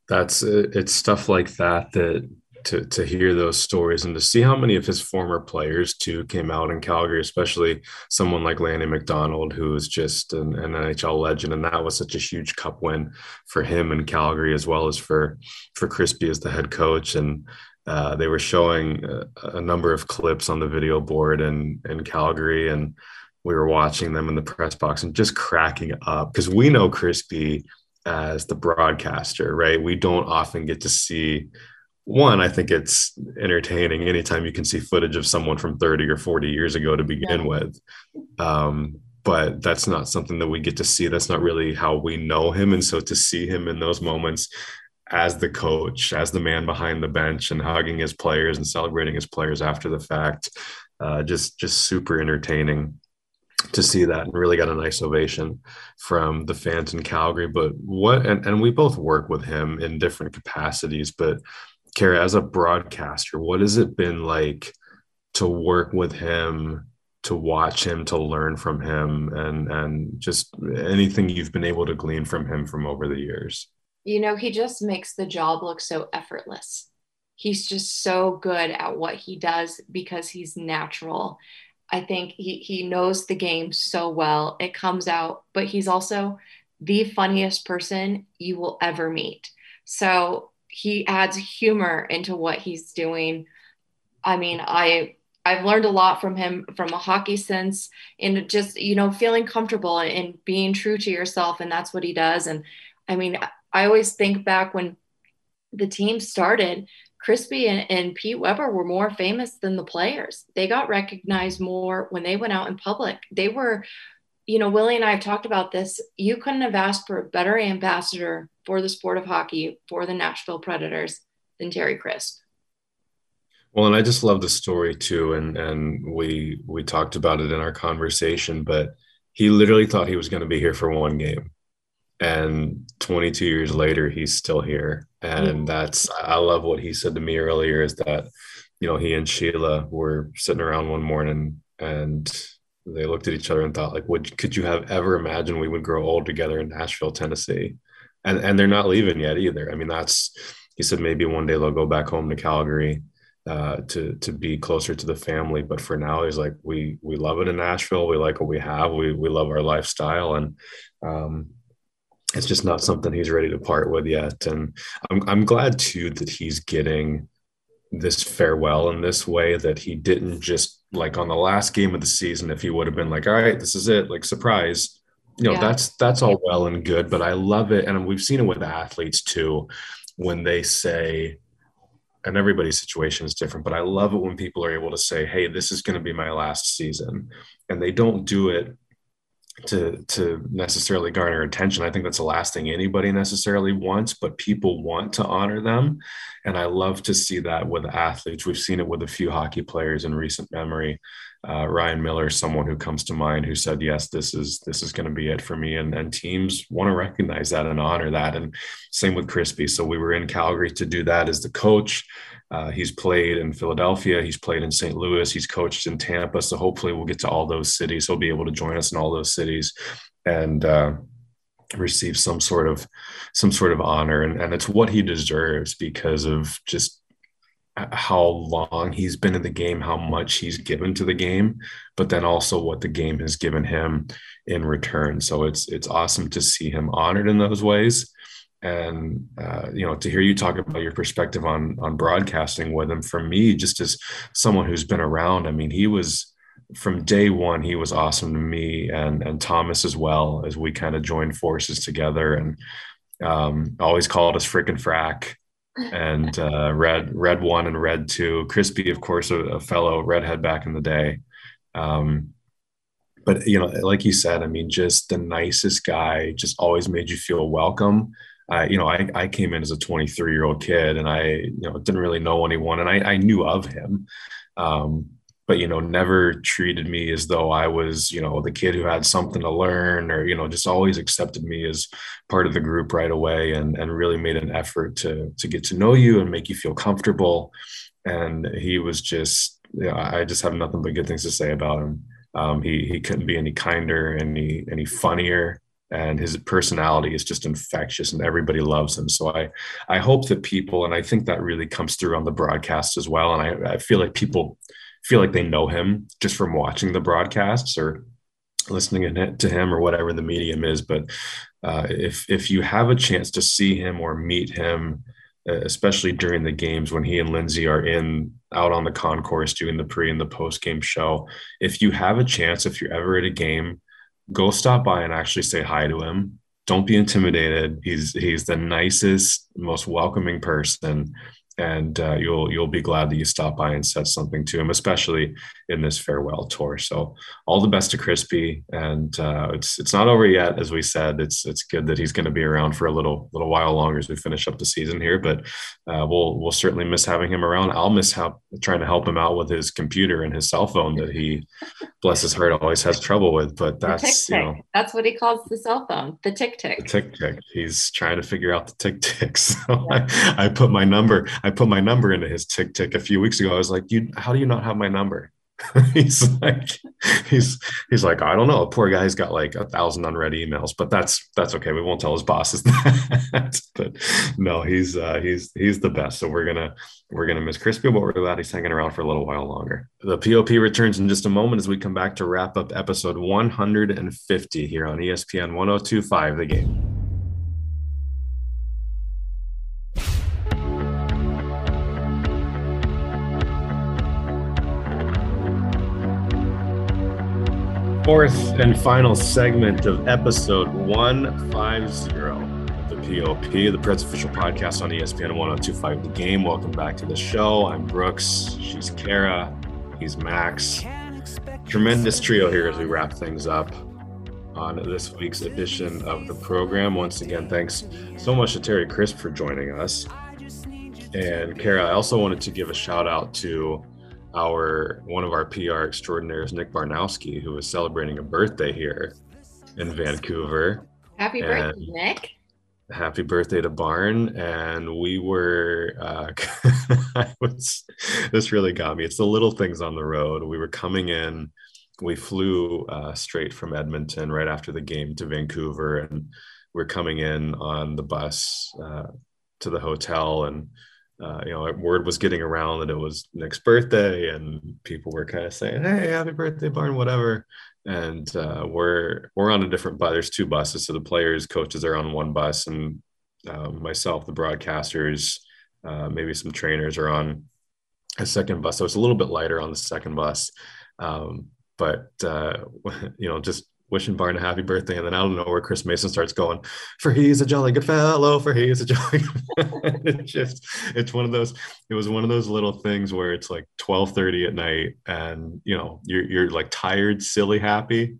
That's it's stuff like that that to to hear those stories and to see how many of his former players too came out in Calgary, especially someone like Lanny McDonald, who is just an, an, NHL legend, and that was such a huge Cup win for him in Calgary as well as for for Crispy as the head coach. And uh, they were showing a, a, number of clips on the video board in in Calgary, and we were watching them in the press box and just cracking up because we know Crispy as the broadcaster, right? We don't often get to see one, I think it's entertaining anytime you can see footage of someone from 30 or 40 years ago to begin yeah. with. Um, but that's not something that we get to see. That's not really how we know him. And so to see him in those moments as the coach, as the man behind the bench and hugging his players and celebrating his players after the fact, uh, just just super entertaining to see that and really got a nice ovation from the fans in Calgary. But what and, and we both work with him in different capacities, but Kara, as a broadcaster, what has it been like to work with him, to watch him, to learn from him, and and just anything you've been able to glean from him from over the years? You know, he just makes the job look so effortless. He's just so good at what he does because he's natural. I think he he knows the game so well. It comes out, but he's also the funniest person you will ever meet. So he adds humor into what he's doing. I mean, I I've learned a lot from him from a hockey sense and just you know feeling comfortable and being true to yourself and that's what he does and I mean I always think back when the team started Crispy and, and Pete Weber were more famous than the players. They got recognized more when they went out in public. They were, you know, Willie and I have talked about this. You couldn't have asked for a better ambassador for the sport of hockey for the Nashville Predators than Terry Crisp. Well, and I just love the story too, and and we we talked about it in our conversation, but he literally thought he was going to be here for one game and 22 years later he's still here and that's i love what he said to me earlier is that you know he and sheila were sitting around one morning and they looked at each other and thought like would could you have ever imagined we would grow old together in nashville tennessee and and they're not leaving yet either i mean that's he said maybe one day they'll go back home to calgary uh, to to be closer to the family. But for now, he's like we we love it in Nashville. We like what we have. We we love our lifestyle, and um, it's just not something he's ready to part with yet. And I'm I'm glad too that he's getting this farewell in this way that he didn't just like on the last game of the season if he would have been like all right this is it like surprise you know yeah. that's that's all well and good but i love it and we've seen it with athletes too when they say and everybody's situation is different but i love it when people are able to say hey this is going to be my last season and they don't do it to to necessarily garner attention. I think that's the last thing anybody necessarily wants, but people want to honor them. And I love to see that with athletes. We've seen it with a few hockey players in recent memory. Uh, Ryan Miller, someone who comes to mind, who said, "Yes, this is this is going to be it for me." And and teams want to recognize that and honor that. And same with Crispy. So we were in Calgary to do that as the coach. Uh, he's played in Philadelphia. He's played in St. Louis. He's coached in Tampa. So hopefully we'll get to all those cities. He'll be able to join us in all those cities and uh, receive some sort of some sort of honor. And, and it's what he deserves because of just how long he's been in the game, how much he's given to the game, but then also what the game has given him in return. So it's it's awesome to see him honored in those ways and uh, you know to hear you talk about your perspective on on broadcasting with him from me just as someone who's been around i mean he was from day one he was awesome to me and and thomas as well as we kind of joined forces together and um, always called us frickin' frack and uh, red red one and red two. Crispy of course a, a fellow redhead back in the day. Um, but you know like you said i mean just the nicest guy just always made you feel welcome. I, you know, I, I came in as a 23 year old kid and I, you know, didn't really know anyone and I, I knew of him. Um, but, you know, never treated me as though I was, you know, the kid who had something to learn or, you know, just always accepted me as part of the group right away and, and really made an effort to, to get to know you and make you feel comfortable. And he was just, you know, I just have nothing but good things to say about him. Um, he, he couldn't be any kinder, any, any funnier and his personality is just infectious and everybody loves him so i i hope that people and i think that really comes through on the broadcast as well and i, I feel like people feel like they know him just from watching the broadcasts or listening to him or whatever the medium is but uh, if if you have a chance to see him or meet him especially during the games when he and lindsay are in out on the concourse doing the pre and the post game show if you have a chance if you're ever at a game go stop by and actually say hi to him. Don't be intimidated. He's he's the nicest, most welcoming person and uh, you'll you'll be glad that you stopped by and said something to him, especially in this farewell tour. So all the best to Crispy, and uh, it's it's not over yet, as we said. It's it's good that he's going to be around for a little little while longer as we finish up the season here. But uh, we'll we'll certainly miss having him around. I'll miss help trying to help him out with his computer and his cell phone that he, bless his heart, always has trouble with. But that's you know that's what he calls the cell phone, the tick tick. Tick tick. He's trying to figure out the tick tick. So *laughs* yeah. I, I put my number. I put my number into his tick tick a few weeks ago. I was like, "You, how do you not have my number?" *laughs* he's like he's he's like i don't know. A poor guy's got like a thousand unread emails but that's that's okay. We won't tell his bosses *laughs* that. But no he's uh he's he's the best. So we're gonna we're gonna miss crispy but we're glad he's hanging around for a little while longer. The pop returns in just a moment as we come back to wrap up episode 150 here on espn 1025 the game fourth and final segment of episode 150 of the POP, the Preds official podcast on ESPN 1025 The Game. Welcome back to the show. I'm Brooks. She's Kara. He's Max. Tremendous trio here as we wrap things up on this week's edition of the program. Once again, thanks so much to Terry Crisp for joining us. And Kara, I also wanted to give a shout out to our one of our PR extraordinaires, Nick Barnowski, who was celebrating a birthday here in Vancouver. Happy birthday, Nick. Happy birthday to Barn. And we were uh *laughs* I was this really got me. It's the little things on the road. We were coming in, we flew uh, straight from Edmonton right after the game to Vancouver, and we're coming in on the bus uh, to the hotel and uh, you know, word was getting around that it was Nick's birthday, and people were kind of saying, "Hey, happy birthday, Barn!" Whatever. And uh, we're we're on a different bus. There's two buses, so the players, coaches are on one bus, and uh, myself, the broadcasters, uh, maybe some trainers are on a second bus. So it's a little bit lighter on the second bus, um, but uh, *laughs* you know, just wishing Barn a happy birthday, and then I don't know where Chris Mason starts going, "For he's a jolly good fellow, for he's a jolly." *laughs* it's just, it's one of those. It was one of those little things where it's like twelve thirty at night, and you know, you're you're like tired, silly, happy,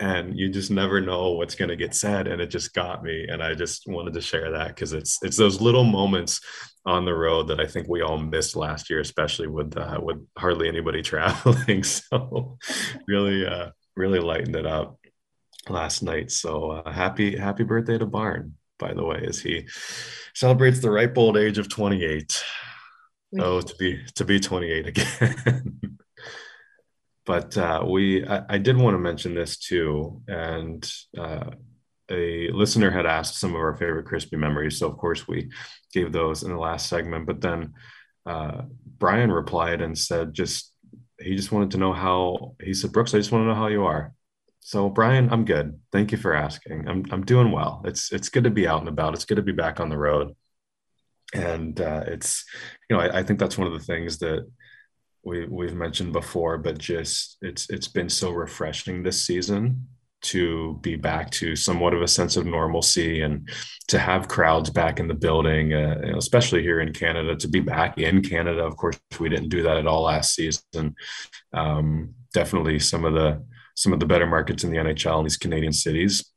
and you just never know what's going to get said, and it just got me, and I just wanted to share that because it's it's those little moments on the road that I think we all missed last year, especially with uh, with hardly anybody *laughs* traveling. So, really. Uh, really lightened it up last night. So uh, happy happy birthday to Barn, by the way, as he celebrates the ripe old age of 28. Oh, to be to be 28 again. *laughs* but uh, we I, I, did want to mention this too, and uh, a listener had asked some of our favorite crispy memories. So of course we gave those in the last segment. But then uh, Brian replied and said just he just wanted to know how he said, Brooks, I just want to know how you are. So Brian, I'm good. Thank you for asking. I'm I'm doing well. It's it's good to be out and about. It's good to be back on the road. And uh, it's you know I, I think that's one of the things that we we've mentioned before, but just it's it's been so refreshing this season to be back to somewhat of a sense of normalcy and to have crowds back in the building, uh, especially here in Canada, to be back in Canada. Of course, we didn't do that at all last season. Um, definitely some of the some of the better markets in the NHL in these Canadian cities,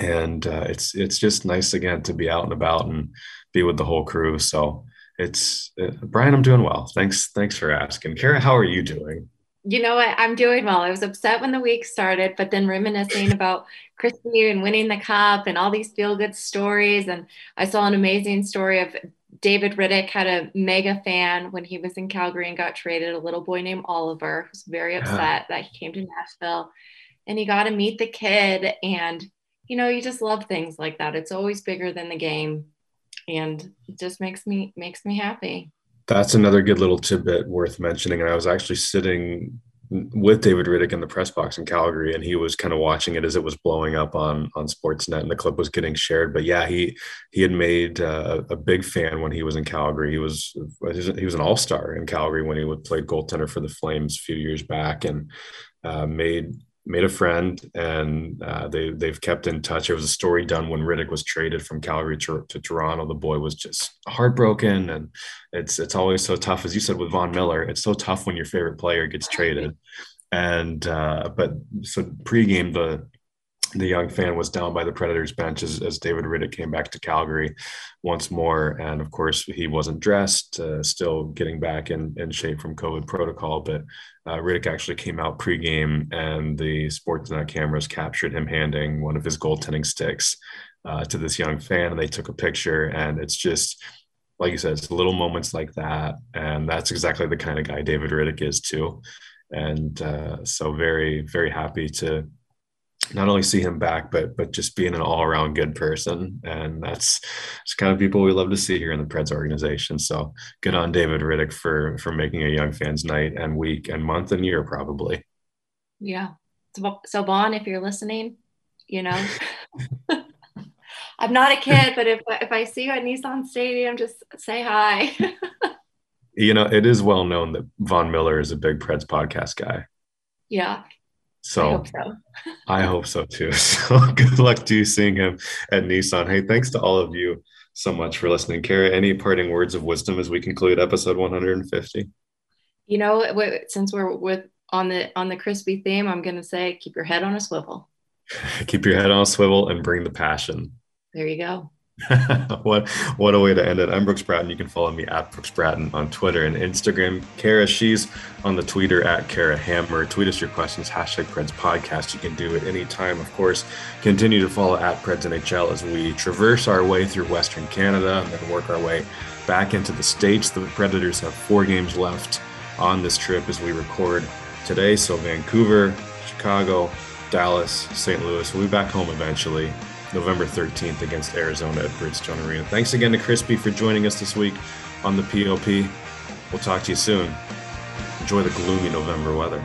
and uh, it's it's just nice again to be out and about and be with the whole crew. So it's uh, Brian, I'm doing well. Thanks, thanks for asking. Kara, how are you doing? You know what? I'm doing well. I was upset when the week started, but then reminiscing *laughs* about Crispy and winning the cup and all these feel good stories. And I saw an amazing story of David Rittich had a mega fan when he was in Calgary and got traded, a little boy named Oliver, who's very upset yeah. that he came to Nashville and he got to meet the kid. And, you know, you just love things like that. It's always bigger than the game. And it just makes me makes me happy. That's another good little tidbit worth mentioning. And I was actually sitting with David Rittich in the press box in Calgary, and he was kind of watching it as it was blowing up on on Sportsnet, and the clip was getting shared. But yeah, he he had made uh, a big fan when he was in Calgary. He was he was an all star in Calgary when he would play goaltender for the Flames a few years back, and uh, made made a friend and uh, they they've kept in touch. It was a story done when Rittich was traded from Calgary to, to, Toronto. The boy was just heartbroken, and it's it's always so tough, as you said with Von Miller. It's so tough when your favorite player gets traded. *laughs* And uh, but so pregame the the young fan was down by the Predators bench as, as David Rittich came back to Calgary once more. And of course, he wasn't dressed, uh, still getting back in, in shape from COVID protocol. But uh, Rittich actually came out pregame, and the Sportsnet cameras captured him handing one of his goaltending sticks uh, to this young fan. And they took a picture, and it's just, like you said, it's little moments like that. And that's exactly the kind of guy David Rittich is, too and uh, so very very happy to not only see him back, but but just being an all around good person, and that's it's kind of people we love to see here in the Preds organization. So good on David Rittich for for making a young fans night and week and month and year probably. Yeah. So, Vaughn, if you're listening, you know, *laughs* I'm not a kid, but if if I see you at Nissan Stadium, just say hi. *laughs* you know, it is well known that Von Miller is a big Preds podcast guy. Yeah. So I hope so. *laughs* I hope so too. *laughs* So good luck to you seeing him at Nissan. Hey, thanks to all of you so much for listening. Kara, any parting words of wisdom as we conclude episode 150? You know, since we're with on the on the crispy theme, I'm going to say keep your head on a swivel. *laughs* keep your head on a swivel and bring the passion. There you go. *laughs* what what a way to end it. I'm Brooks Bratton. You can follow me at Brooks Bratton on Twitter and Instagram. Kara, she's on the Twitter at Kara Hammer. Tweet us your questions, hashtag Preds Podcast. You can do it anytime, of course. Continue to follow at Preds NHL as we traverse our way through Western Canada and then work our way back into the States. The Predators have four games left on this trip as we record today. So Vancouver, Chicago, Dallas, St. Louis. We'll be back home eventually. November 13th against Arizona at Bridgestone Arena. Thanks again to Crispy for joining us this week on the POP. We'll talk to you soon. Enjoy the gloomy November weather.